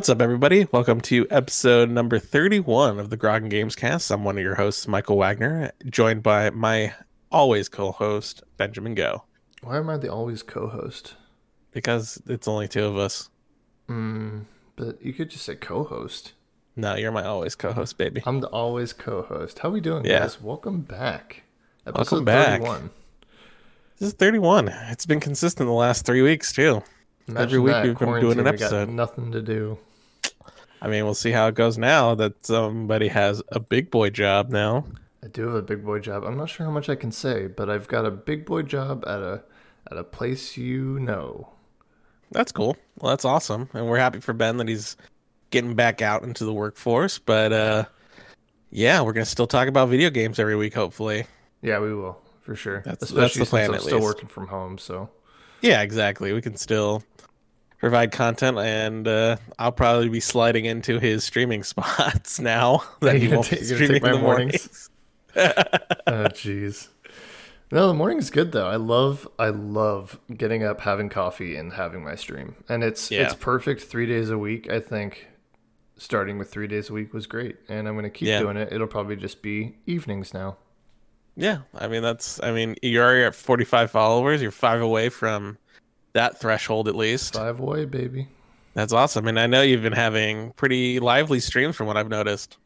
What's up, everybody? Welcome to episode number 31 of the Grog and Games Cast. I'm one of your hosts, Michael Wagner, joined by my always co host, Benjamin Go, Why am I the always co-host? because it's only two of us. Mm, but you could just say co-host. No, you're my always co host, baby. I'm the always co-host. How we doing, Yeah. guys? Welcome back. Welcome back. This is 31. It's been consistent the last three weeks, too. Imagine week that, we've been doing an quarantine, we got episode. nothing to do. I mean, we'll see how it goes now that somebody has a big boy job now. I do have a big boy job. I'm not sure how much I can say, but I've got a big boy job at a at a place you know. That's cool. Well, that's awesome. And we're happy for Ben that he's getting back out into the workforce. But uh yeah, we're gonna still talk about video games every week, hopefully. Yeah, we will for sure. That's- that's Especially the plan, I'm still least. working from home. So Yeah, exactly. We can still provide content and uh I'll probably be sliding into his streaming spots now that he won't be take- streaming my the mornings. oh jeez. No, the morning's good though. I love I love getting up, having coffee, and having my stream. And it's Yeah. it's perfect three days a week. I think starting with three days a week was great. And I'm gonna keep Yeah. doing it. It'll probably just be evenings now. Yeah, I mean that's I mean you're already at 45 followers. You're five away from that threshold at least. Five away, baby. That's awesome. And I know you've been having pretty lively streams from what I've noticed.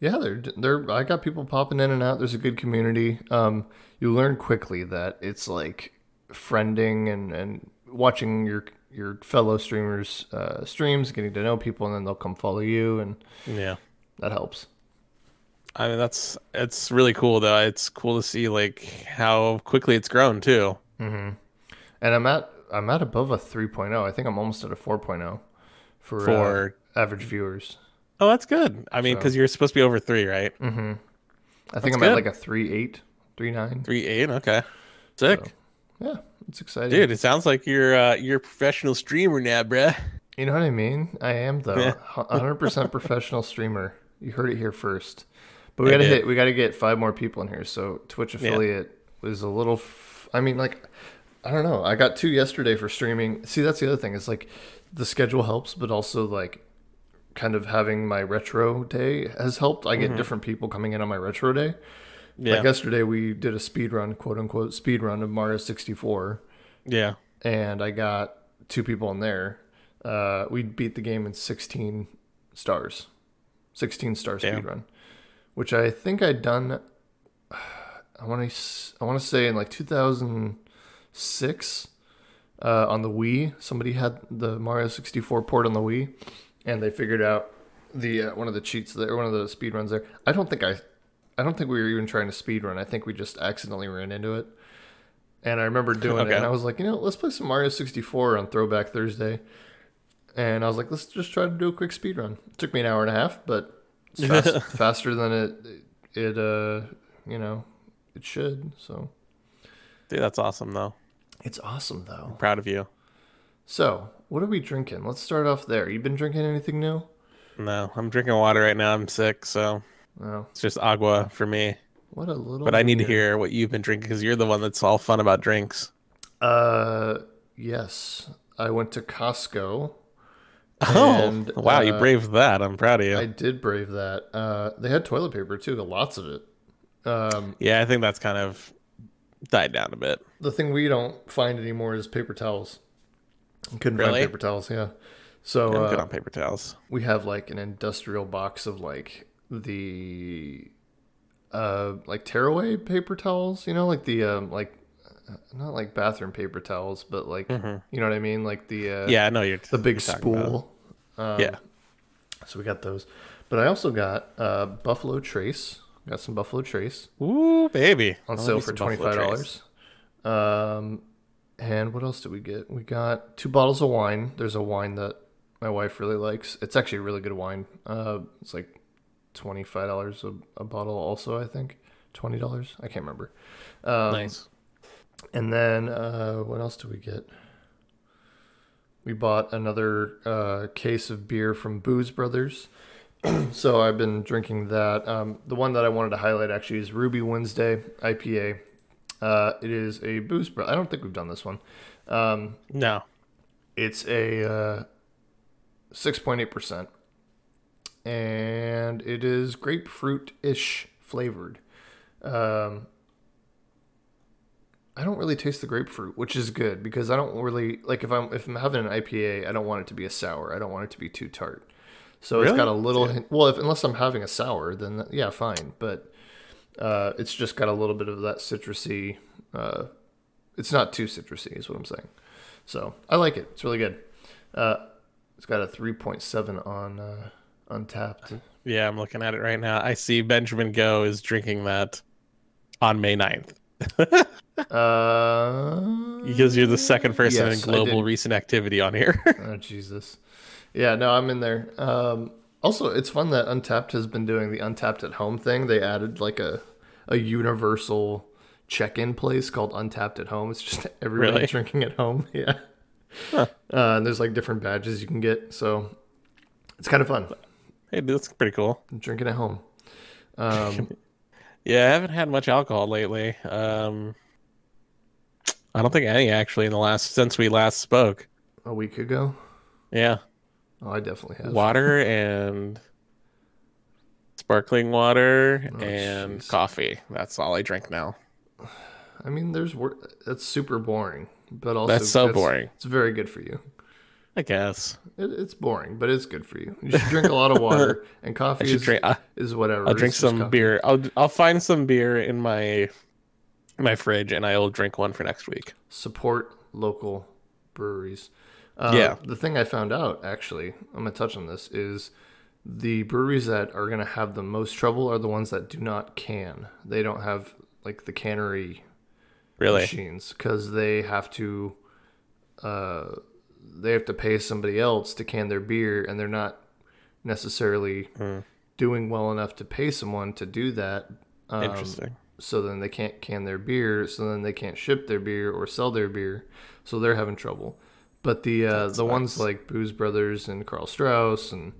Yeah, they're they're I got people popping in and out. There's a good community. Um, you learn quickly that it's like friending and and watching your your fellow streamers uh, streams, getting to know people, and then they'll come follow you, and Yeah. that helps. I mean that's it's really cool though. It's cool to see like how quickly it's grown too. And I'm at I'm at above a 3.0. I think I'm almost at a 4.0 for, For- uh, average viewers. Oh, that's good. I mean, So- because you're supposed to be over three, right? I think That's I'm good. at like a 3.8, 3.9. Three eight. Okay, sick, So, Yeah, it's exciting. dude. It sounds like you're uh, you're a professional streamer now, bruh. You know what I mean? I am though. Yeah. hundred percent professional streamer. You heard it here first. But we I gotta did. hit. We gotta get five more people in here. So Twitch affiliate was a little. F- I mean, like, I don't know. I got two yesterday for streaming. See, that's the other thing. Is like, the schedule helps, but also like, kind of having my retro day has helped. I get different people coming in on my retro day. Mm-hmm. Yeah, Like yesterday, we did a speed run, quote unquote speed run of Mario sixty four yeah. and I got two people in there. Uh, we beat the game in 16 stars, 16 star Damn. speed run, which I think I'd done. I want to I want to say in like 2006 uh, on the Wii. Somebody had the Mario 64 port on the Wii, and they figured out the uh, one of the cheats there, one of the speed runs there. I don't think I, I don't think we were even trying to speed run. I think we just accidentally ran into it. And I remember doing Okay. it, and I was like, you know, let's play some Mario 64 on Throwback Thursday. And I was like, let's just try to do a quick speed run. It took me an hour and a half, but it's fast, faster than it, it, uh, you know, it should. So Dude, that's awesome though. It's awesome though. I'm Proud of you. So what are we drinking? Let's start off there. You been drinking anything new? No, I'm drinking water right now. I'm sick, so No. it's just agua for me. What a little. But I need to hear what you've been drinking because you're the one that's all fun about drinks. Uh, yes. I went to Costco. Oh, And, wow, you uh, braved that. I'm proud of you. I did brave that. Uh, they had toilet paper too, lots of it. Um, Yeah, I think that's kind of died down a bit. the thing we don't find anymore is paper towels. Couldn't Really? find paper towels. Yeah. So I'm good uh, on paper towels. we have like an industrial box of like the uh like tearaway paper towels. You know, like the um like uh, not like bathroom paper towels, but like you know what I mean, like the uh, Mm-hmm. Yeah, I know you're the big you're spool. Um, yeah, So we got those. But I also got uh, Buffalo Trace. Got some Buffalo Trace ooh baby, I on sale for some twenty Buffalo five Trace. dollars. Um, and what else did we get? We got two bottles of wine. There's a wine that my wife really likes. It's actually a really good wine. Uh, it's like twenty five dollars a bottle. Also, I think twenty dollars. I can't remember. Um, Nice. And then uh, what else did we get? We bought another uh, case of beer from Booze Brothers. so I've been drinking that. Um, the one that I wanted to highlight actually is Ruby Wednesday IPA. Uh, it is a Booze Bro. I don't think we've done this one. Um, No, it's a uh, 6.8%. And it is grapefruit ish flavored. Um, I don't really taste the grapefruit, which is good because I don't really like if I'm if I'm having an IPA, I don't want it to be a sour. I don't want it to be too tart. So it's got a little hint, well, if unless I'm having a sour, then yeah, fine. But uh, it's just got a little bit of that citrusy. Uh, it's not too citrusy, is what I'm saying. So I like it. It's really good. Uh, it's got a 3.7 on uh, Untappd. Yeah, I'm looking at it right now. I see Benjamin Go is drinking that on May 9th Uh, because you're the second person yes, in global recent activity on here. Oh Jesus. Yeah, no, I'm in there. Um, also, it's fun that Untappd has been doing the Untappd at Home thing. They added like a a universal check-in place called Untappd at Home. It's just everybody Really? drinking at home. Yeah. Huh. Uh, and there's like different badges you can get, so it's kind of fun hey, that's pretty cool. drinking at home. Um, Yeah, I haven't had much alcohol lately. Um, I don't think any actually in the last since we last spoke. a week ago. Yeah, Oh, I definitely have. water and sparkling water Oh, and jeez. coffee. That's all I drink now. I mean, there's work. that's super boring, but also That's so boring. It's very good for you. I guess It, it's boring, but it's good for you. You should drink a lot of water, and coffee is, drink. I, is whatever. I'll drink some coffee. beer. I'll I'll find some beer in my my fridge and I'll drink one for next week. Support local breweries. Uh, Yeah. The thing I found out, actually, I'm going to touch on this, is the breweries that are going to have the most trouble are the ones that do not can. They don't have, like, the cannery Really? machines because they have to uh, they have to pay somebody else to can their beer and they're not necessarily Hmm. doing well enough to pay someone to do that um, Interesting. so then they can't can their beer so then they can't ship their beer or sell their beer so they're having trouble but the uh, the ones like booze brothers and karl strauss and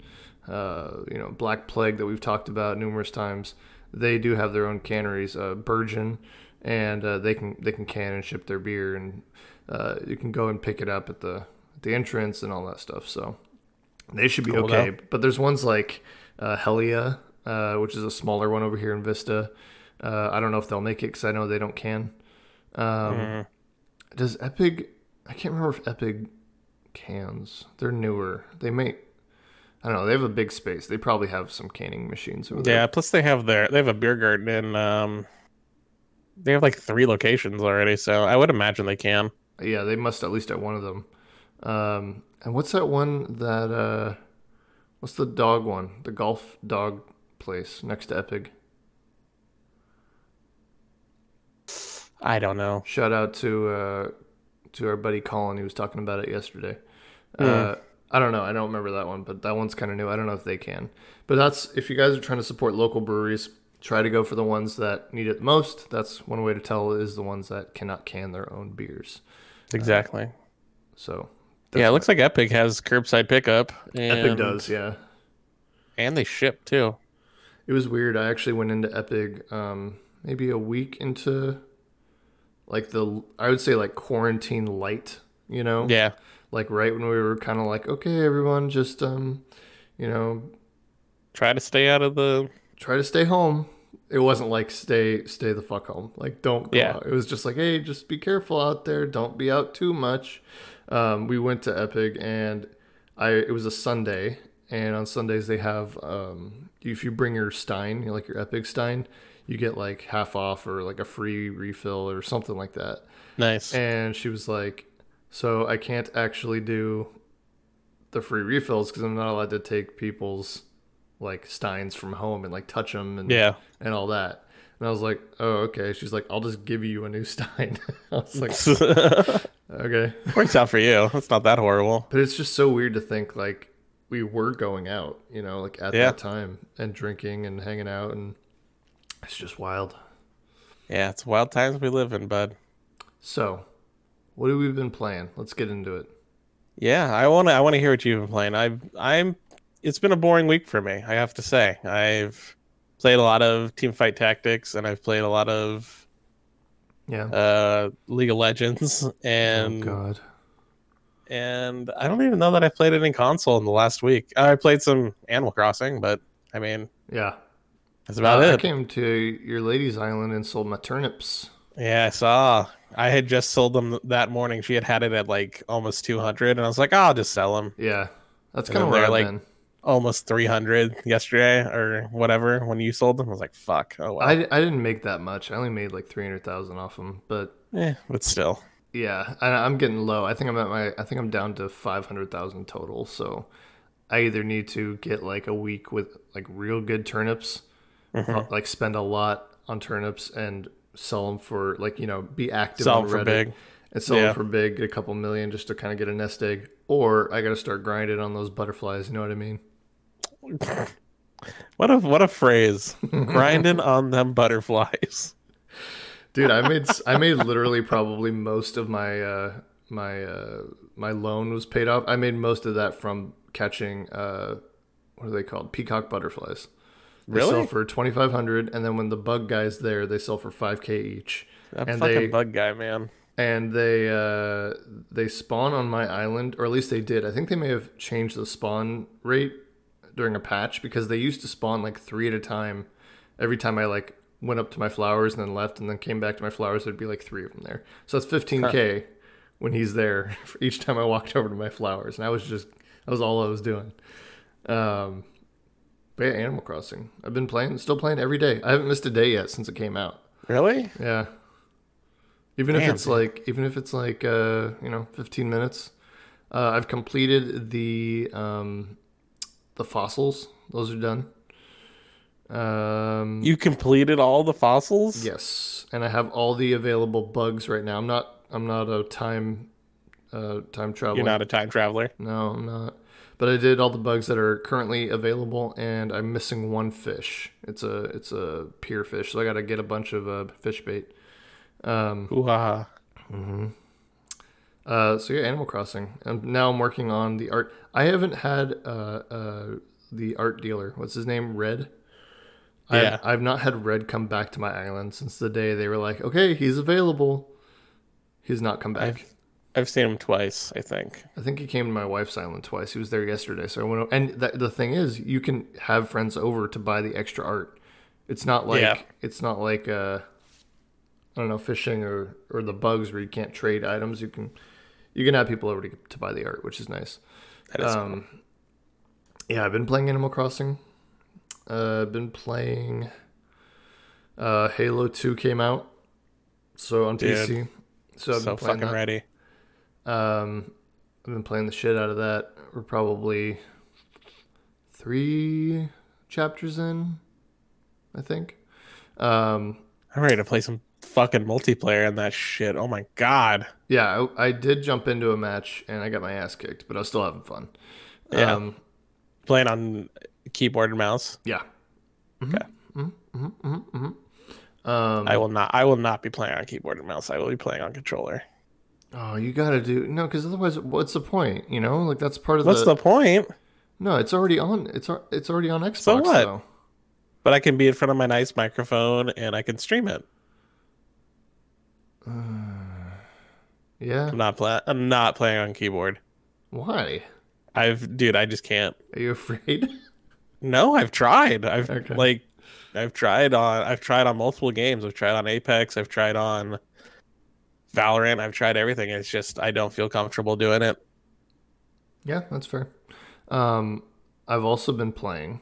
uh, you know black plague that we've talked about numerous times they do have their own canneries uh, Burgeon, and uh, they can they can can and ship their beer and uh, you can go and pick it up at the at the entrance and all that stuff so they should be okay but there's ones like uh, Helia, uh, which is a smaller one over here in Vista. Uh, I don't know if they'll make it because I know they don't can. Um, Mhm. Does Epic? I can't remember if Epic cans. They're newer. They may. I don't know. They have a big space. They probably have some canning machines over Yeah. Plus, they have their they have a beer garden in um. They have like three locations already, so I would imagine they can. Yeah, they must at least at one of them. Um, and what's that one that? Uh, what's the dog one? The golf dog place next to Epic. I don't know. Shout out to uh, to our buddy Colin. He was talking about it yesterday. Uh, I don't know. I don't remember that one, but that one's kind of new. I don't know if they can. But that's if you guys are trying to support local breweries, try to go for the ones that need it the most. That's one way to tell is the ones that cannot can their own beers. Exactly. So yeah, it looks like Epic has curbside pickup. And, Epic does, yeah. and they ship too. It was weird. I actually went into Epic um, maybe a week into like the I would say like quarantine light. You know, Yeah, like right when we were kind of like, okay, everyone, just um, you know, try to stay out of the. try to stay home. It wasn't like stay stay the fuck home. Like don't go Yeah. out. It was just like, hey, just be careful out there. Don't be out too much. Um, we went to Epic and I it was a Sunday and on Sundays they have um, if you bring your Stein, you know, like your Epic Stein, you get like half off or like a free refill or something like that. Nice. And she was like, so I can't actually do the free refills because I'm not allowed to take people's like steins from home and like touch them and yeah. and all that. And I was like, oh okay. She's like, I'll just give you a new stein. I was like, okay. Works out for you. It's not that horrible. But it's just so weird to think like we were going out, you know, like at Yeah. that time and drinking and hanging out and it's just wild. Yeah, it's wild times we live in, bud. So, what have we been playing? Let's get into it. Yeah, I want to. I want to hear what you've been playing. I've. I'm. It's been a boring week for me. I have to say. I've played a lot of Teamfight Tactics, and I've played a lot of Yeah. uh, League of Legends, oh and God. and I don't even know that I played it in console in the last week. I played some Animal Crossing, but I mean, Yeah. That's about Uh, I came to your lady's island and sold my turnips. Yeah, I saw. I had just sold them that morning. She had had it at like almost 200, and I was like, oh, I'll just sell them. Yeah. That's kind of where I've like- been. Almost 300 yesterday or whatever when you sold them. I was like, fuck. Oh, well. I, I didn't make that much. I only made like 300,000 off them, but Yeah, but still. yeah, I, I'm getting low. I think I'm at my I think I'm down to 500,000 total. So I either need to get like a week with like real good turnips, Mm-hmm. like spend a lot on turnips and sell them for like, you know, be active Sell on 'em for Reddit big. and sell Yeah. them for big, get a couple million just to kind of get a nest egg or I got to start grinding on those butterflies, you know what I mean? What a what a phrase. Grinding on them butterflies. Dude, I made I made literally probably most of my uh, my uh, my loan was paid off. I made most of that from catching uh, what are they called? Peacock butterflies. They Really? sell for twenty five hundred, and then when the bug guy's there, they sell for five k each. That and fucking they bug guy, man. and they uh, they spawn on my island, or at least they did. I think they may have changed the spawn rate during a patch because they used to spawn like three at a time. Every time I like went up to my flowers and then left and then came back to my flowers, there'd be like three of them there. So that's 15k when he's there for each time I walked over to my flowers, and I was just that was all I was doing. Um, but yeah, Animal Crossing. I've been playing, still playing every day. I haven't missed a day yet since it came out. Really? Yeah. Even if Damn, it's like even if it's like uh, you know, 15 minutes. Uh, I've completed the um the fossils. Those are done. Um You completed all the fossils? yes, and I have all the available bugs right now. I'm not I'm not a time uh time traveler. You're not a time traveler. No, I'm not. But I did all the bugs that are currently available, and I'm missing one fish. It's a it's a pier fish, so I got to get a bunch of uh, fish bait. Um, Ooh, ah. uh, so yeah, Animal Crossing. And now I'm working on the art. I haven't had uh, uh, the art dealer. What's his name? Red. Yeah. I've, I've not had Red come back to my island since the day they were like, okay, he's available. He's not come back. I've I've seen him twice, I think. I think he came to my wife's island twice. He was there yesterday, so I went. And th- the thing is, you can have friends over to buy the extra art. It's not like Yeah. it's not like uh, I don't know fishing or or the bugs where you can't trade items. You can you can have people over to to buy the art, which is nice. That is Um, yeah, I've been playing Animal Crossing. Uh, I've been playing. Uh, Halo Two came out, so on Dude, PC. So I've so been playing fucking that. ready. Um, I've been playing the shit out of that. We're probably three chapters in, I think. Um, I'm ready to play some fucking multiplayer in that shit. Oh my god. yeah, I, I did jump into a match and I got my ass kicked, but I was still having fun. Yeah. Um, Playing on keyboard and mouse. yeah. Okay. Um, I will not I will not be playing on keyboard and mouse. I will be playing on controller. Oh, you gotta do no, because otherwise, what's the point? You know, like that's part of What's the, the point? no. It's already on. It's it's already on Xbox. So what? Though. But I can be in front of my nice microphone and I can stream it. Uh, yeah. I'm not playing I'm not playing on keyboard. Why? I've dude, I just can't. Are you afraid? No, I've tried. I've Okay. like I've tried on I've tried on multiple games. I've tried on Apex, I've tried on Valorant, I've tried everything. It's just I don't feel comfortable doing it. Yeah, that's fair. Um, I've also been playing.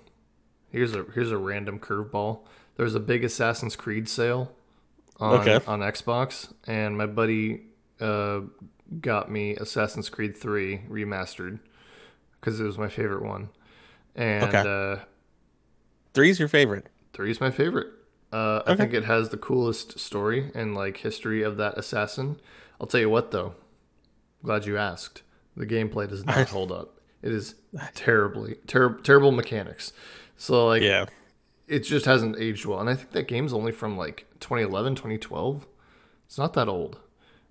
Here's a here's a random curveball. There's a big Assassin's Creed sale on Okay. on Xbox, and my buddy uh, got me Assassin's Creed 3 remastered because it was my favorite one. And Okay. uh, Three's your favorite. three is my favorite. Uh, I Okay. think it has the coolest story and like history of that assassin. I'll tell you what though. Glad you asked. The gameplay does not hold up. It is terribly ter- terrible mechanics. So like Yeah. it just hasn't aged well. And I think that game's only from like 2011, 2012. It's not that old.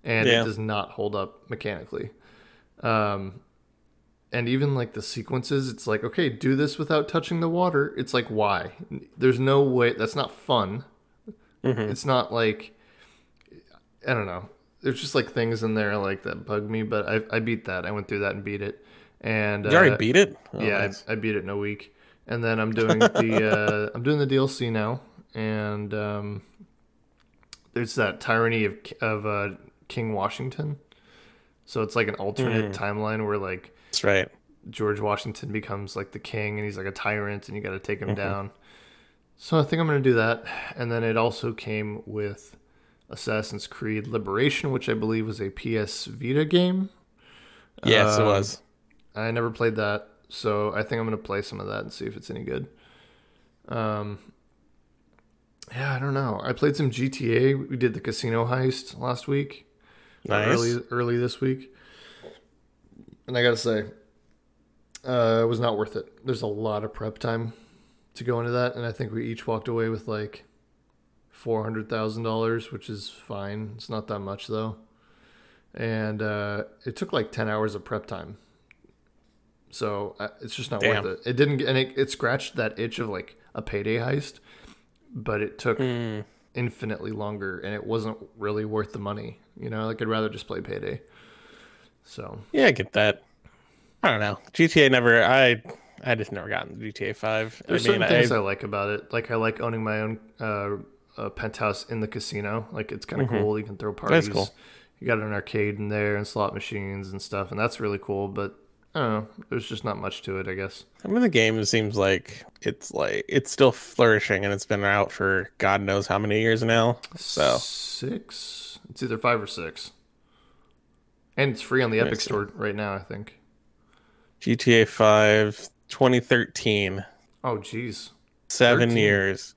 And Yeah. it does not hold up mechanically. Um and even like the sequences, it's like, okay, do this without touching the water. It's like, why? There's no way. That's not fun. Mhm. It's not like, I don't know. there's just like things in there like that bug me, but I I beat that. I went through that and beat it. And You already uh, beat it? Oh, yeah, nice. I, I beat it in a week, and then I'm doing the uh, I'm doing the DLC now, and um, there's that tyranny of of uh, King Washington. So it's like an alternate timeline where like that's right. George Washington becomes like the king, and he's like a tyrant, and you got to take him Mm-hmm. down. So I think I'm gonna do that, and then it also came with Assassin's Creed Liberation, which I believe was a PS Vita game. Yes, it Um, was. I never played that, so I think I'm gonna play some of that and see if it's any good. Um, yeah, I don't know. I played some GTA. We did the casino heist last week, Nice. early early this week, and I gotta say, uh, it was not worth it. There's a lot of prep time to go into that, and I think we each walked away with like four hundred thousand dollars, which is fine. It's not that much though, and uh, it took like ten hours of prep time. So uh, it's just not Damn. worth it. It didn't, and it, it scratched that itch of like a payday heist, but it took Hmm. infinitely longer, and it wasn't really worth the money. You know, like I'd rather just play payday. So Yeah, I get that. I don't know. GTA never. I I just never gotten the GTA Five. I there's mean, certain things I, I like about it. Like I like owning my own uh, uh, penthouse in the casino. Like it's kind of cool. You can throw parties. Mm-hmm. cool. You got an arcade in there and slot machines and stuff, and that's really cool. But I don't know. There's just not much to it, I guess. I mean, the game seems like it's like it's still flourishing, and it's been out for God knows how many years now. So six. It's either five or six, and it's free on the Epic Store right now. I think. GTA 5, 2013, Oh, jeez. seven 13. years,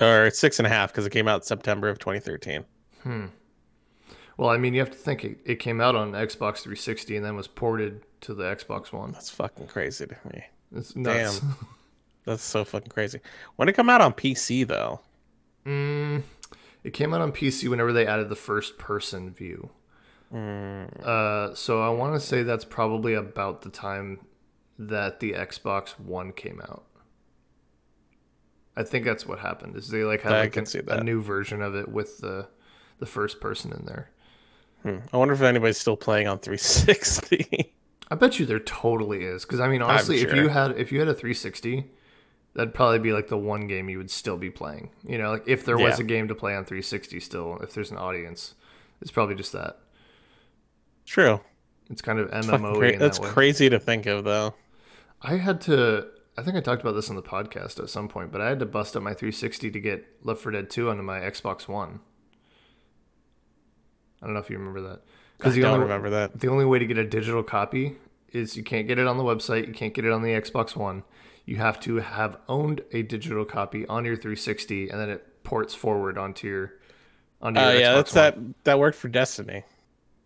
or six and a half because it came out September of 2013. Hmm. Well, I mean, you have to think it, it came out on Xbox 360 and then was ported to the Xbox One. That's fucking crazy to me. It's nuts. That's so fucking crazy. When it come out on PC though, Mm, it came out on PC whenever they added the first person view. Uh, so I want to say that's probably about the time that the Xbox One came out. I think that's what happened. Is they like had like an- a new version of it with the the first person in there. Hmm. I wonder if anybody's still playing on 360. I bet you there totally is because I mean honestly, if you had if you had a 360, that'd probably be like the one game you would still be playing. You know, like if there was Yeah. a game to play on 360 still, if there's an audience, it's probably just that. True. It's kind of MMO. cra- that's that crazy to think of though. I had to. I think I talked about this on the podcast at some point, but I had to bust up my 360 to get Left 4 Dead 2 onto my Xbox One. I don't know if you remember that. I the don't only, remember that. the only way to get a digital copy is you can't get it on the website, you can't get it on the Xbox One. You have to have owned a digital copy on your 360, and then it ports forward onto your onto Oh your yeah, Xbox that's One. that. That worked for Destiny.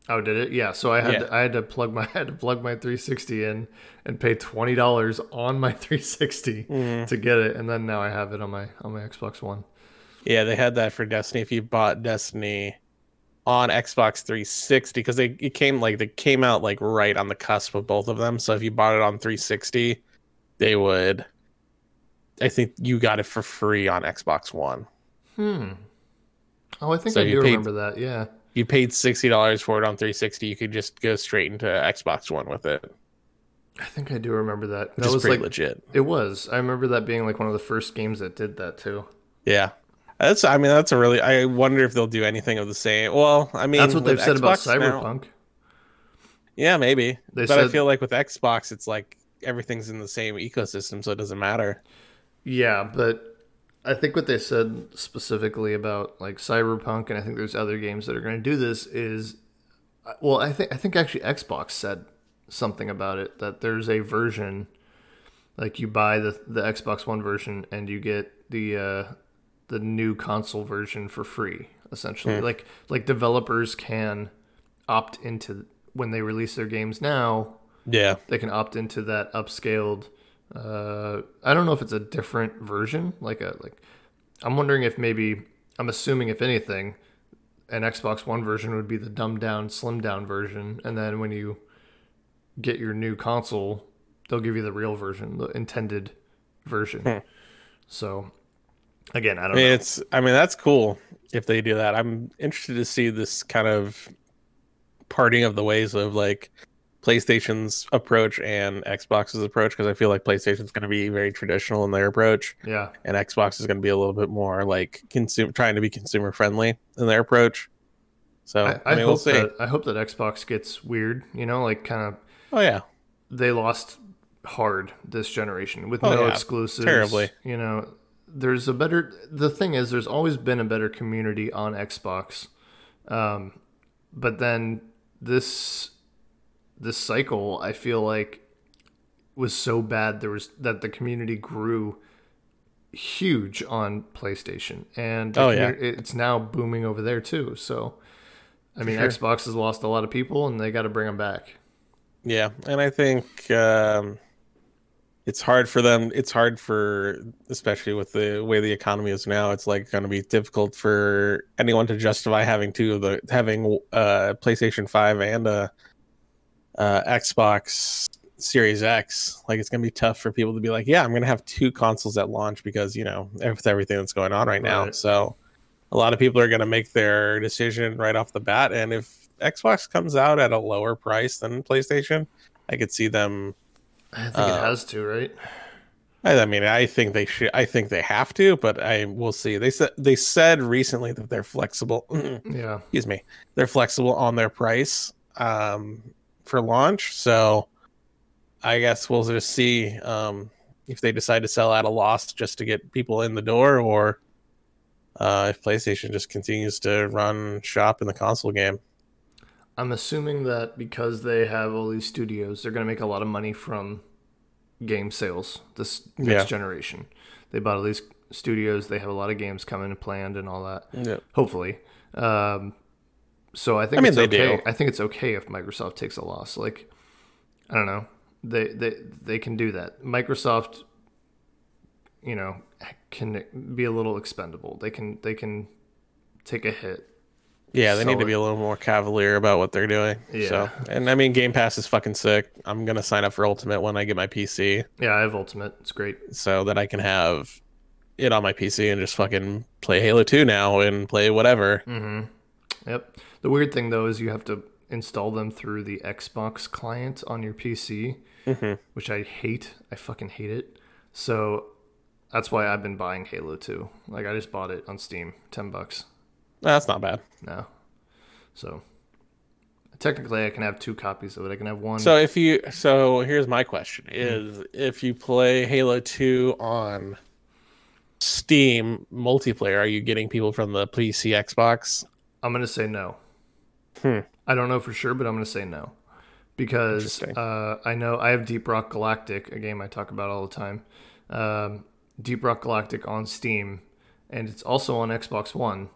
Oh, did it? Yeah. So I had Yeah. to, I had to plug my I had to plug my 360 in and pay twenty dollars on my 360 Mm. to get it, and then now I have it on my on my Xbox One. Yeah, they had that for Destiny. If you bought Destiny on Xbox 360, because they it came like they came out like right on the cusp of both of them. So if you bought it on 360, they would. I think you got it for free on Xbox One. Hmm. Oh, I think So I you do paid- remember that. Yeah. You paid sixty dollars for it on 360. You could just go straight into Xbox One with it. I think I do remember that. That was pretty like legit. it was. I remember that being like one of the first games that did that too. Yeah. That's I mean that's a really I wonder if they'll do anything of the same. Well, I mean That's what they've with said about Xbox now- Cyberpunk. Yeah, maybe. They but I feel like with Xbox it's like everything's in the same ecosystem so it doesn't matter. Yeah, but I think what they said specifically about like Cyberpunk, and I think there's other games that are going to do this is, well, I think I think actually Xbox said something about it that there's a version, like you buy the the Xbox One version and you get the uh, the new console version for free, essentially. Like like developers can opt into when they release their games now Yeah. they can opt into that upscaled uh i don't know if it's a different version like a like i'm wondering if maybe i'm assuming if anything an xbox one version would be the dumbed down slimmed down version and then when you get your new console they'll give you the real version the intended version Hmm. so Again, I don't I mean, know. it's. I mean, that's cool if they do that. I'm interested to see this kind of parting of the ways of like PlayStation's approach and Xbox's approach because I feel like PlayStation's going to be very traditional in their approach, Yeah, and Xbox is going to be a little bit more like consumer, trying to be consumer friendly in their approach. So I, I, I, mean, hope we'll that I hope that Xbox gets weird. You know, like kind of Oh yeah, they lost hard this generation with Oh, no yeah. exclusives. Terribly. You know, there's a better. The thing is, there's always been a better community on Xbox, um, but then this this cycle, I feel like, was so bad. There was that the community grew huge on PlayStation, and Oh, yeah. it's now booming over there too. So. I mean, Sure. Xbox has lost a lot of people, and they got to bring them back. Yeah, and I think um, it's hard for them. It's hard for, especially with the way the economy is now. It's like going to be difficult for anyone to justify having two of the having uh, PlayStation Five and a uh, Xbox Series X. Like it's going to be tough for people to be like, yeah, I'm going to have two consoles at launch because you know with everything that's going on right now. So a lot of people are going to make their decision right off the bat, and if Xbox comes out at a lower price than PlayStation, I could see them. I think Uh, it has to, right? I I mean, I think they should. I think they have to, but I will see. They said they said recently that they're flexible. Yeah. excuse me. They're flexible on their price um, for launch. So I guess we'll just see um, if they decide to sell at a loss just to get people in the door, or uh, if PlayStation just continues to run shop in the console game. I'm assuming that because they have all these studios, they're going to make a lot of money from game sales this next Yeah. generation. They bought all these studios, they have a lot of games coming and planned and all that. Yeah. Hopefully. Um, so I think I mean, it's okay. do. I think it's okay if Microsoft takes a loss. Like I don't know. They they they can do that. Microsoft you know can be a little expendable. They can they can take a hit Yeah, they need Sell to be a little more cavalier about what they're doing. Yeah. So, and I mean, Game Pass is fucking sick. I'm gonna sign up for Ultimate when I get my PC, Yeah, I have Ultimate. It's great. so that I can have it on my PC and just fucking play Halo 2 now and play whatever. Mm-hmm. Yep. The weird thing though is you have to install them through the Xbox client on your PC, Mhm. which I hate. I fucking hate it. So that's why I've been buying Halo 2. Like I just bought it on Steam, ten bucks. That's not bad. No. So technically, I can have two copies of it. I can have one. So if you, so here's my question: Is if you play Halo 2 on Steam multiplayer, are you getting people from the PC, Xbox? I'm gonna say no. Hmm. I don't know for sure, but I'm gonna say no because uh, I know I have Deep Rock Galactic, a game I talk about all the time. Um, Deep Rock Galactic on Steam, and it's also on Xbox One,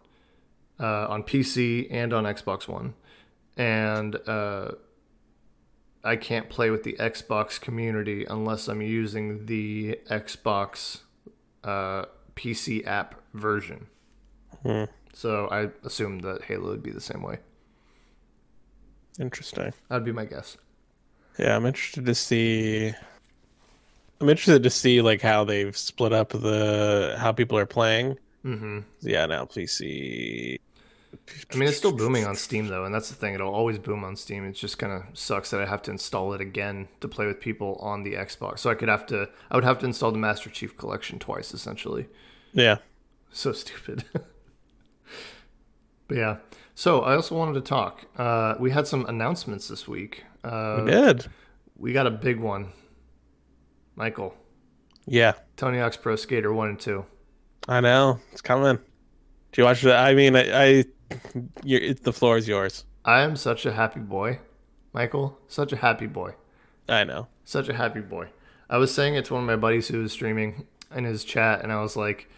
uh, on PC and on Xbox One, and uh, I can't play with the Xbox community unless I'm using the Xbox uh, PC app version. Hmm. So I assumed that Halo would be the same way. Interesting. That'd be my guess. Yeah, I'm interested to see. I'm interested to see like how they've split up the how people are playing. Mm-hmm. Yeah, now PC. I mean, it's still booming on Steam though, and that's the thing. It'll always boom on Steam. It just kind of sucks that I have to install it again to play with people on the Xbox. So I could have to, I would have to install the Master Chief Collection twice, essentially. Yeah, So stupid. but yeah. So I also wanted to talk. Uh, we had some announcements this week. Uh, we did. we got a big one. Michael, Yeah, Tony Hawk's Pro Skater One and Two. I know it's coming. Do you watch that? I mean, I, I you're, it, the floor is yours. I am such a happy boy, Michael. Such a happy boy. I know. Such a happy boy. I was saying it to one of my buddies who was streaming in his chat, and I was like,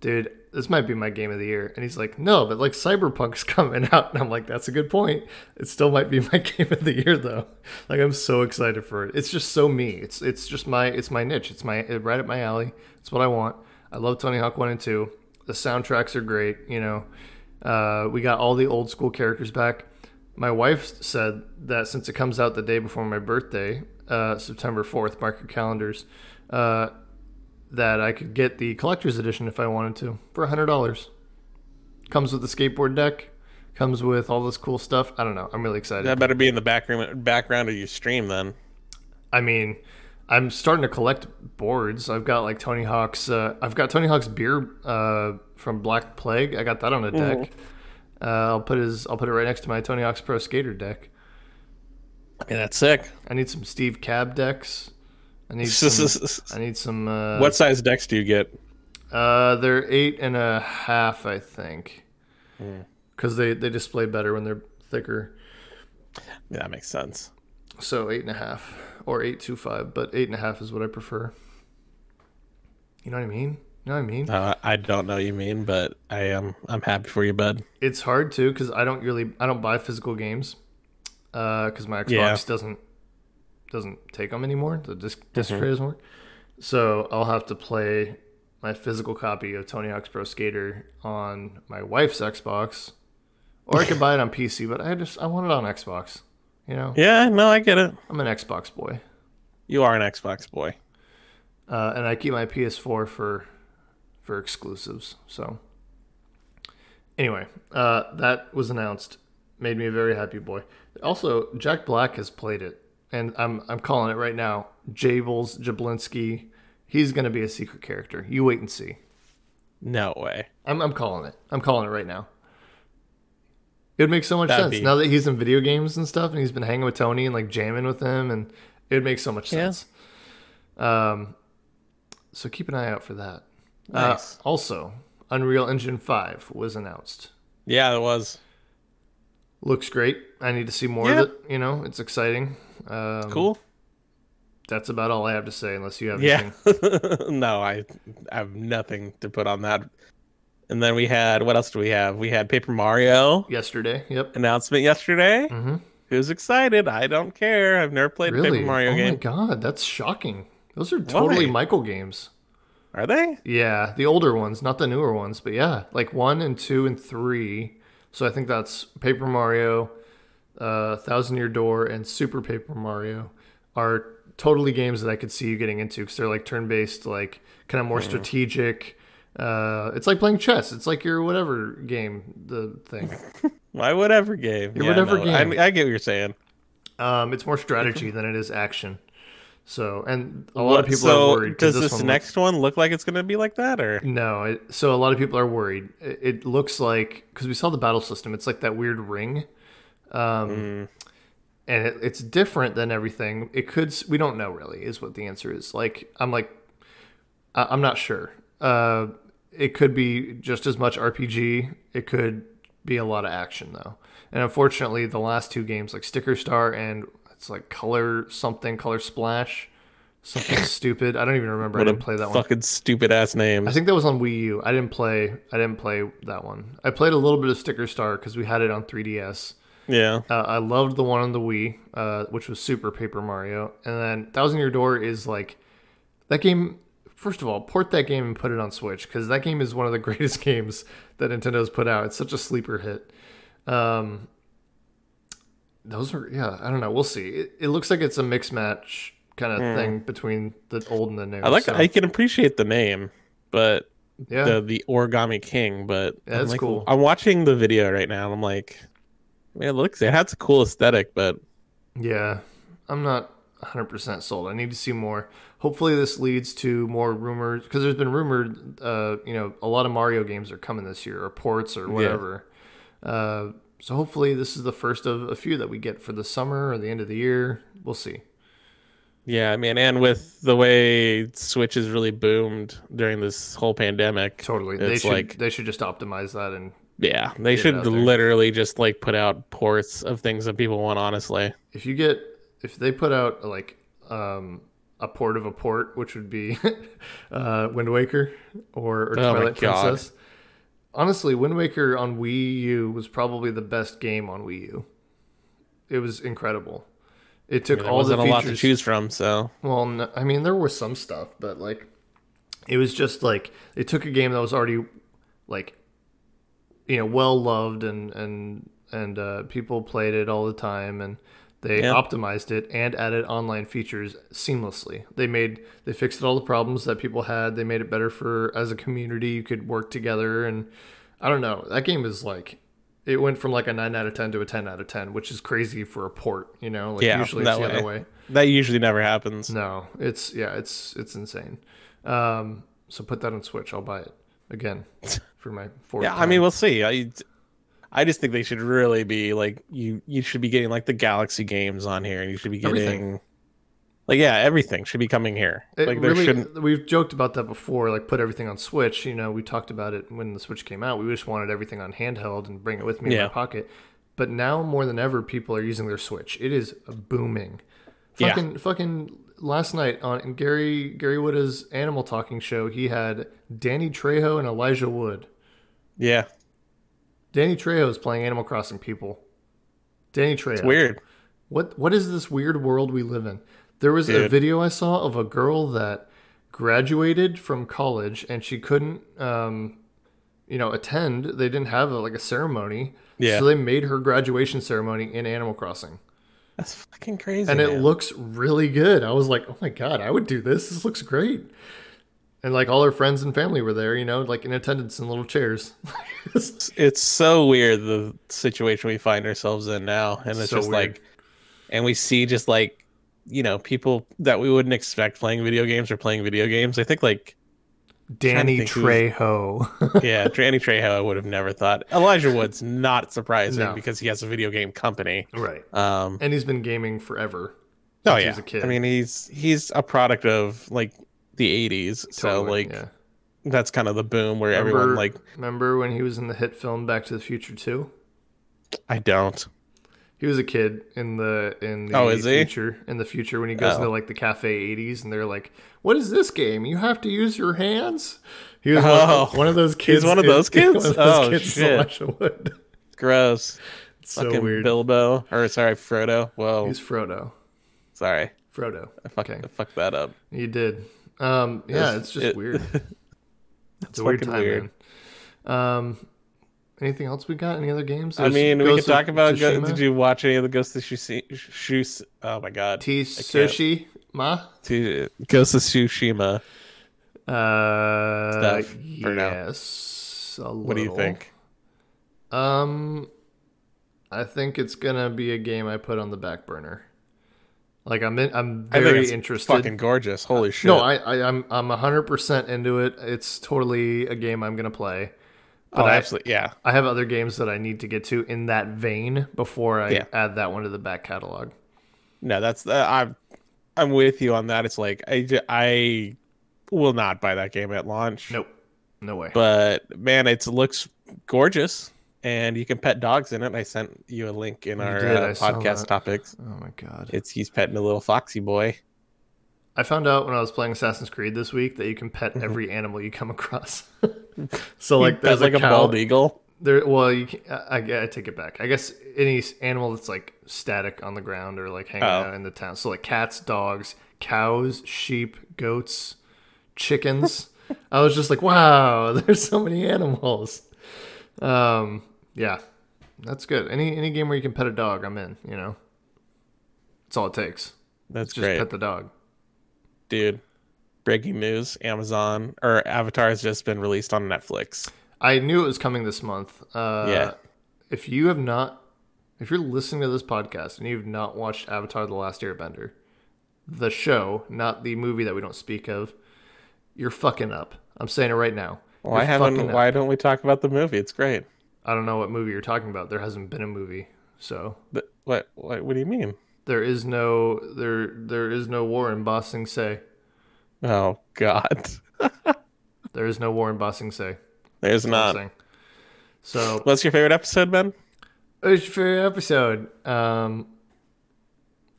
dude, this might be my game of the year. And he's like, no, but like Cyberpunk's coming out. And I'm like, that's a good point. It still might be my game of the year though. Like I'm so excited for it. It's just so me. It's it's just my it's my niche. It's my right up my alley. It's what I want. I love Tony Hawk 1 and 2. The soundtracks are great, you know. Uh, we got all the old school characters back. My wife said that since it comes out the day before my birthday, uh, September 4th, mark your calendars, uh, that I could get the collector's edition if I wanted to for hundred dollars. Comes with the skateboard deck. Comes with all this cool stuff. I don't know. I'm really excited. That better be in the background background of your stream then. I mean, I'm starting to collect boards. I've got like Tony Hawk's. Uh, I've got Tony Hawk's beer uh, from Black Plague. I got that on a deck. Uh, I'll put his. I'll put it right next to my Tony Hawk's Pro Skater deck. Yeah, that's sick. I need some Steve Cab decks. I need some. I need some. Uh, what size decks do you get? Uh, they're eight and a half, I think, because they they display better when they're thicker. Yeah, that makes sense. So eight and a half or eight two five, but eight and a half is what I prefer. You know what I mean? You know what I mean? Uh, I don't know what you mean, but I am I'm happy for you, bud. It's hard too because I don't really I don't buy physical games because my Xbox Yeah. doesn't doesn't take them anymore. The disc disc tray doesn't work, so I'll have to play my physical copy of Tony Hawk's Pro Skater on my wife's Xbox, or I could buy it on PC. But I just I want it on Xbox. You know, Yeah, no, I get it. I'm an Xbox boy, You are an Xbox boy. uh, and I keep my PS4 for for exclusives. So anyway, uh, that was announced. Made me a very happy boy. Also, Jack Black has played it, and I'm I'm calling it right now. Jables Jablinski, he's gonna be a secret character. You wait and see. No way. I'm I'm calling it. I'm calling it right now. It would make so much That'd sense be- now that he's in video games and stuff, and he's been hanging with Tony and like jamming with him, and it would make so much Yeah. sense. Um, so keep an eye out for that. Nice. Uh, also, Unreal Engine Five was announced. Yeah, it was. Looks great. I need to see more Yeah. of it. You know, it's exciting. Um, Cool. That's about all I have to say, unless you have Yeah. anything. no, I, I have nothing to put on that. And then we had what else do we have? We had Paper Mario Yesterday, yep. announcement yesterday. hmm Who's excited? I don't care. I've never played a Really? Paper Mario game. oh my god, that's shocking. Those are totally Why? Michael games. Are they? Yeah, the older ones, not the newer ones, but yeah, like one and two and three. So I think that's Paper Mario, uh, Thousand Year Door, and Super Paper Mario are totally games that I could see you getting into because they're like turn based, like kind of more strategic. Uh, it's like playing chess. It's like your whatever game, the thing. My whatever game. Your whatever no, game. I, I get what you're saying. Um, it's more strategy than it is action. So, and a lot of people so are worried. Does this, one looks- next one look like it's going to be like that, or No, it, so a lot of people are worried. It, it looks like because we saw the battle system, it's like that weird ring, um, Mm. and it, it's different than everything. It could we don't know really is what the answer is. Like I'm like I, I'm not sure. Uh, it could be just as much RPG. It could be a lot of action though. And unfortunately, the last two games like Sticker Star and it's like Color something Color Splash, something stupid. I don't even remember. I what a didn't play that one. fucking stupid ass names? I think that was on Wii U. I didn't play. I didn't play that one. I played a little bit of Sticker Star because we had it on 3DS. yeah. Uh, I loved the one on the Wii, uh, which was Super Paper Mario. And then Thousand Year Door is like that game. First of all, port that game and put it on Switch because that game is one of the greatest games that Nintendo's put out. It's such a sleeper hit. Um, those are yeah. I don't know. We'll see. It, it looks like it's a mix match kind of thing between the old and the new. I like. so, I can appreciate the name, but yeah. the the Origami King. But Yeah, I'm that's like- cool. I'm watching the video right now, and I'm like, man, it looks. It has a cool aesthetic, but Yeah, I'm not 100% sold. I need to see more. Hopefully, this leads to more rumors because there's been rumored, uh, you know, a lot of Mario games are coming this year or ports or whatever. Uh, so hopefully, this is the first of a few that we get for the summer or the end of the year. We'll see. yeah, I mean, and with the way Switch has really boomed during this whole pandemic, Totally, they it's should like they should just optimize that and yeah, they should literally just like put out ports of things that people want. Honestly, if you get if they put out like um, a port of a port, which would be uh, Wind Waker or, or Oh Twilight. Princess. Honestly, Wind Waker on Wii U was probably the best game on Wii U. It was incredible. It took there all the wasn't a lot to choose from. So Well, no, I mean, there was some stuff, but like, it was just like they took a game that was already like, you know, well loved and and and uh, people played it all the time, and They Yeah. optimized it and added online features seamlessly. They made they fixed all the problems that people had. They made it better for as a community you could work together and I don't know. That game is like it went from like a 9 out of 10 to a 10 out of 10, which is crazy for a port, you know? Like Yeah, usually it's that the other way. way. That usually never happens. No, it's yeah, it's it's insane. Um, so put that on Switch. I'll buy it again for my fourth. Yeah, I mean, we'll see. I, I just think they should really be like you. You should be getting like the Galaxy games on here, and you should be getting Everything. like yeah, everything should be coming here. It like there really, shouldn't. we've joked about that before. Like put everything on Switch. You know, we talked about it when the Switch came out. We just wanted everything on handheld and bring it with me in my pocket. But now more than ever, people are using their Switch. It is booming. Yeah. Fucking fucking last night on Gary Gary Whitta's Animal Talking show, he had Danny Trejo and Elijah Wood. Yeah, Danny Trejo is playing Animal Crossing. People. Danny Trejo. it's weird. What what is this weird world we live in? There was a video I saw of a girl that graduated from college and she couldn't um you know attend. They didn't have a, like a ceremony. Yeah. So they made her graduation ceremony in Animal Crossing. That's fucking crazy. And it looks really good. I was like, "Oh my god, I would do this. This looks great." And like all her friends and family were there, you know, like in attendance in little chairs. it's so weird the situation we find ourselves in now, and it's So just weird. like, and we see just like, you know, people that we wouldn't expect playing video games or playing video games. I think like Danny Trejo. yeah, Danny Trejo, I would have never thought. Elijah Wood's not surprising No. because he has a video game company. right. Um, And he's been gaming forever. oh yeah, was a kid. I mean he's he's a product of like the '80s, so like yeah. that's kind of the boom where Remember, everyone like remember when he was in the hit film Back to the Future 2? I don't. He was a kid in the in the Oh, is he? future in the future when he goes Oh. into like the cafe 80s and they're like, "What is this game? You have to use your hands." He was Oh. one, one of those kids. He's one of those kids? one of those Oh, kids shit. Wood. Gross. It's so Fucking weird. Bilbo or sorry Frodo. Whoa, He's Frodo. sorry, Frodo. I fucked, Okay. I fucked that up. You did. Um, yeah, It's- it's just it- weird. It's a weird time, weird. Um, anything else we got? Any other games? I There's mean, we could talk about. Go, did you watch any of the Ghost of Tsushima? Oh my god, T can't. Sushi To- Ghost of Tsushima. Uh, Stuff for now. yes. A What do you think? Um, I think it's gonna be a game I put on the back burner. Like I'm, in, I'm I very it's interested. Fucking gorgeous. Holy shit. no, I, I, I'm, I'm hundred percent into it. It's totally a game I'm gonna play. oh, I- absolutely. Yeah. I have other games that I need to get to in that vein before I Yeah. add that one to the back catalog. No, that's uh, I'm I'm with you on that. It's like I I will not buy that game at launch. Nope, no way. But man, it looks gorgeous, and you can pet dogs in it. I sent you a link in our uh, podcast topics. oh my god! It's he's petting a little foxy boy. I found out when I was playing Assassin's Creed this week that you can Mm-hmm. pet every animal you come across. so like, He there's like a, a, cow. bald eagle. There, well, you can, I, I, I take it back. I guess any animal that's like static on the ground or like hanging Oh. out in the town. So like cats, dogs, cows, sheep, goats, chickens. I was just like, wow, there's so many animals. Um, yeah, that's good. Any any game where you can pet a dog, I'm in. You know, that's all it takes. That's Just great, pet the dog. dude. Breaking news: Amazon or Avatar has just been released on Netflix. I knew it was coming this month. Uh, Yeah. If you have not, if you're listening to this podcast and you've not watched Avatar: The Last Airbender, the show, not the movie that we don't speak of, you're fucking up. I'm saying it right now. Why haven't? Why don't we talk about the movie? It's great. I don't know what movie you're talking about. There hasn't been a movie, so But what? What? What do you mean? there is no there there is no war in Ba Sing Se. Oh God, There is no war in Ba Sing Se. there's That's what I'm not. So What's your favorite episode, Ben? What's your favorite episode? Um,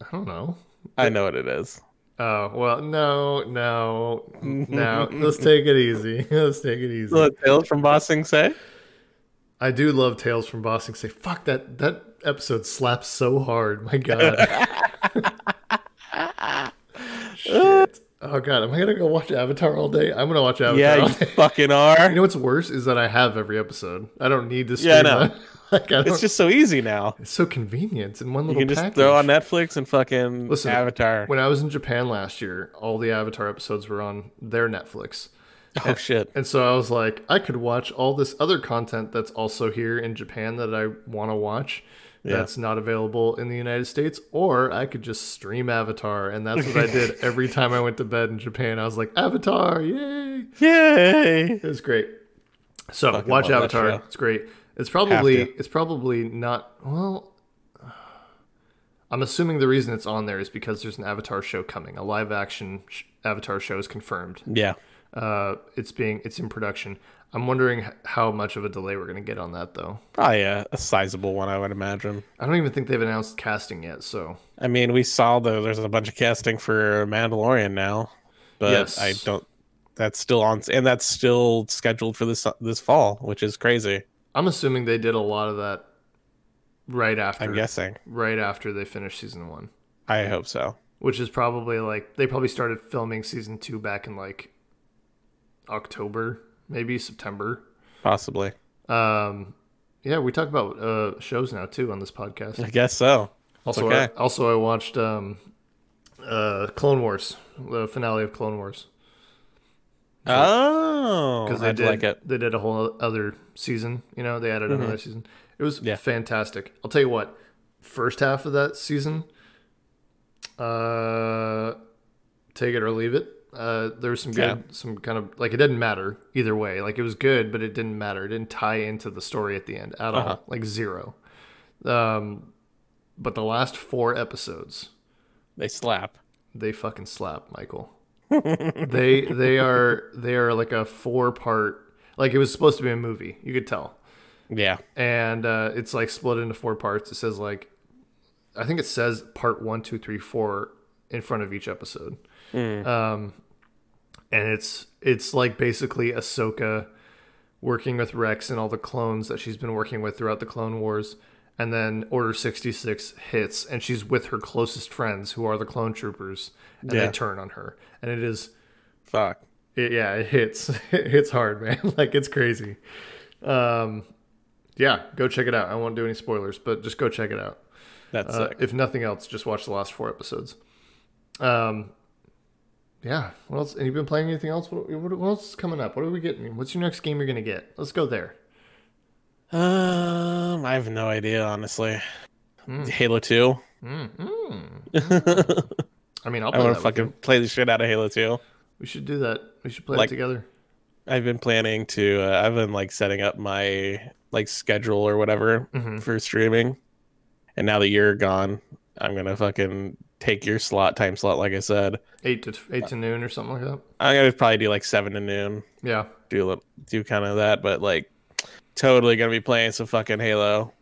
I don't know. I know what it is. Oh well, no, no, no. Let's take it easy. Let's take it easy. The Tales from Ba Sing Se. I do love Tales from Ba Sing Se, fuck that. That episode slaps so hard. My God. Shit. Oh God, am I gonna go watch Avatar all day? I'm gonna watch Avatar. Yeah, you fucking are. You know what's worse is that I have every episode. I don't need to Yeah, that. like, I It's just so easy now. it's so convenient in one little. You can just throw on Netflix and fucking Listen, Avatar. when I was in Japan last year, all the Avatar episodes were on their Netflix. Oh shit. And so I was like, I could watch all this other content that's also here in Japan that I want to watch Yeah. that's not available in the United States, or I could just stream Avatar. And that's what I did every time I went to bed in Japan. I was like, Avatar, yay! Yay! It was great. So Fucking watch Avatar. It's great. It's probably it's probably not well. I'm assuming the reason it's on there is because there's an Avatar show coming. A live action sh- Avatar show is confirmed. Yeah. Uh, it's being it's in production. I'm wondering how much of a delay we're gonna get on that though. Probably a, a sizable one, I would imagine. I don't even think they've announced casting yet. So I mean, we saw the there's a bunch of casting for Mandalorian now, but Yes. I don't. That's still on, and that's still scheduled for this this fall, which is crazy. I'm assuming they did a lot of that right after I'm guessing. right after they finished season one. I hope so. which is probably like they probably started filming season two back in like October, maybe September. Possibly. Um, yeah, we talk about uh, shows now too on this podcast. I guess so. Also, okay. I, also I watched um, uh, Clone Wars, the finale of Clone Wars, Oh, because they I'd did like it. Mm-hmm. they did a whole other season. You know, they added another season. It was Yeah. fantastic. I'll tell you what. First half of that season, uh, take it or leave it. Uh, there was some good, Yeah. some kind of like it didn't matter either way. Like it was good, but it didn't matter. It didn't tie into the story at the end at Uh-huh. all. Like zero. Um, but the last four episodes, They slap. they fucking slap Michael. they they are they are like a four part. Like it was supposed to be a movie. You could tell Yeah. and uh, it's like split into four parts. It says like, I think it says part one, two, three, four in front of each episode. Um, and it's it's like basically Ahsoka working with Rex and all the clones that she's been working with throughout the Clone Wars. And then Order 66 hits, and she's with her closest friends, who are the clone troopers, and Yeah. they turn on her. And it is Fuck. it, yeah, it hits. It hits hard, man. like it's crazy. Um, yeah, go check it out. I won't do any spoilers, but just go check it out. That's Uh, if nothing else, just watch the last four episodes. Um, yeah. What else? And you've been playing anything else? What, what, what else is coming up? What are we getting? What's your next game you're gonna get? Let's go there. Um, I have no idea, honestly. Hmm. Halo Two. I mean, I'll I want to fucking play the shit out of Halo Two. We should do that. We should play Like- it together. I've been planning to. Uh, I've been like setting up my like schedule or whatever Mm-hmm. for streaming, and now that you're gone, I'm gonna fucking take your slot time slot. Like I said, Eight to eight to noon or something like that. I'm gonna probably do like seven to noon. Yeah. Do a little, do kind of that, but like totally gonna be playing some fucking Halo.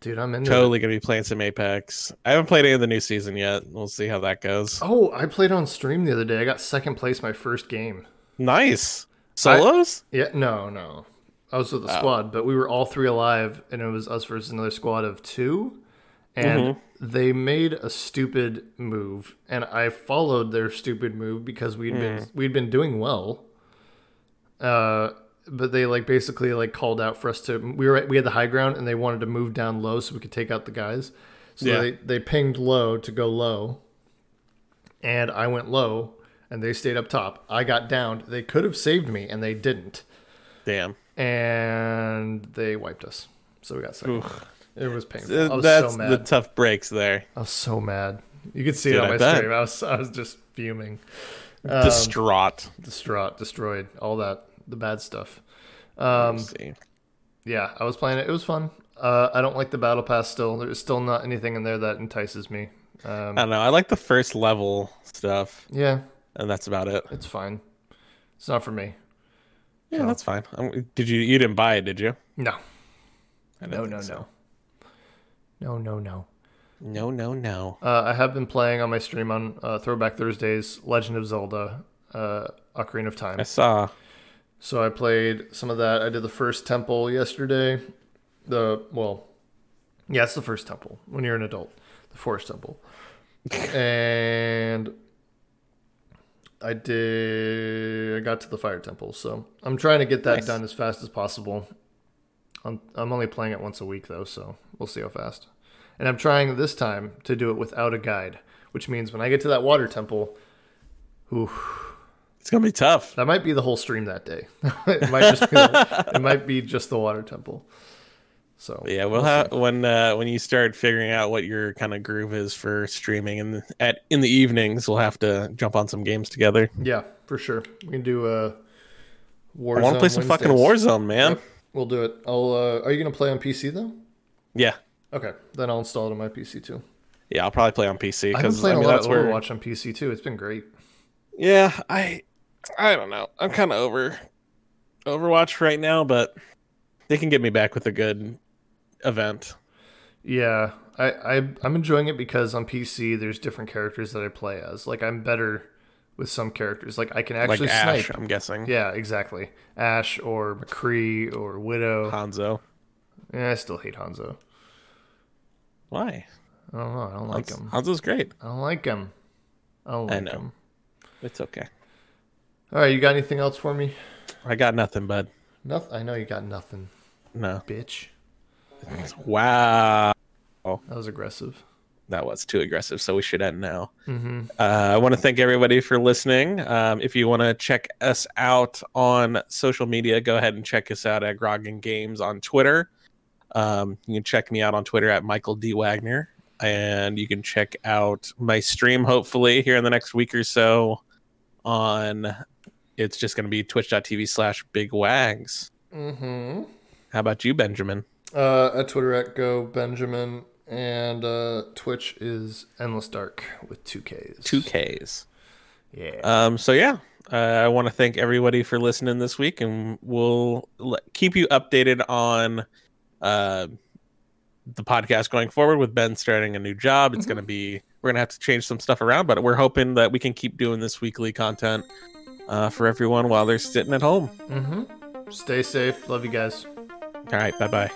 Dude, I'm it. Totally gonna be playing some Apex. I haven't played any of the new season yet. We'll see how that goes. Oh, I played on stream the other day. I got second place my first game. Nice solos. Yeah, no, no. I was with Oh. squad, but we were all three alive, and it was us versus another squad of two. And Mm-hmm. They made a stupid move, and I followed their stupid move because we'd Hmm. been we'd been doing well. Uh, but they like basically like called out for us to we were we had the high ground, and they wanted to move down low so we could take out the guys. So Yeah. they they pinged low to go low, and I went low, and they stayed up top. I got downed. They could have saved me, and they didn't Damn. and they wiped us. So we got second. It was painful. I was That's so the tough breaks there. I was so mad. You could see Dude, it on I my bet. stream. I was I was just fuming, Um, Distraught. distraught, destroyed, all that the bad stuff. Um, see. yeah, I was playing it. It was fun. Uh, I don't like the battle pass. Still, there's still not anything in there that entices me. Um, I don't know. I like the first level stuff, yeah, and that's about it. it's fine. It's not for me. Yeah, that's fine. Um, did you? You didn't buy it, did you? No, no, no, so. no, no, no, no. No, no, no. Uh, I have been playing on my stream on uh, Throwback Thursdays, Legend of Zelda, uh, Ocarina of Time. I saw. So I played some of that. I did the first temple yesterday. The well, yeah, it's the first temple when you're an adult, the forest temple, and I did. I got to the fire temple, so I'm trying to get that Nice. done as fast as possible. I'm, I'm only playing it once a week though, so we'll see how fast. And I'm trying this time to do it without a guide, which means when I get to that water temple, ooh, It's gonna be tough. that might be the whole stream that day. it might just be the, it might be just the water temple. So Yeah, we'll have when uh, when you start figuring out what your kind of groove is for streaming, and at in the evenings, we'll have to jump on some games together. yeah, for sure. We can do a Warzone I want to play some fucking Warzone, man. Yep. We'll do it. I'll. Uh, are you gonna play on PC though? Yeah, Okay, then I'll install it on my PC too. yeah, I'll probably play on PC I've been because I playing mean a lot that's of where. Overwatch on PC too. It's been great. Yeah, I, I don't know. I'm kind of over Overwatch right now, but they can get me back with a good event. Yeah, I, I I'm enjoying it because on PC there's different characters that I play as. Like I'm better with some characters. Like I can Like actually Ashe, snipe. I'm guessing. Yeah, exactly. Ashe or McCree or Widow. Hanzo. Yeah, I still hate Hanzo. Why? I don't know. I don't like him. Hanzo's great. I don't like him. I don't I know. him. It's okay. All right, you got anything else for me? I got nothing, bud. Nothing. I know you got nothing, No. bitch. Wow. That was aggressive. That was too aggressive, so we should end now. Mm-hmm. Uh, I want to thank everybody for listening. Um, if you want to check us out on social media, go ahead and check us out at Grogan Games on Twitter. Um, you can check me out on Twitter at Michael D. Wagner. And you can check out my stream, hopefully, here in the next week or so on it's just going to be twitch.tv slash big wags. Mm-hmm. How about you, Benjamin? Uh, at Twitter at Go Benjamin and uh, Twitch is Endless Dark with two Ks. Two Ks. Yeah. Um, so yeah, uh, I want to thank everybody for listening this week, and we'll l- keep you updated on uh, the podcast going forward. With Ben starting a new job, it's going to be we're going to have to change some stuff around, but we're hoping that we can keep doing this weekly content uh, for everyone while they're sitting at home. mm-hmm. Stay safe. Love you guys. All right, bye bye.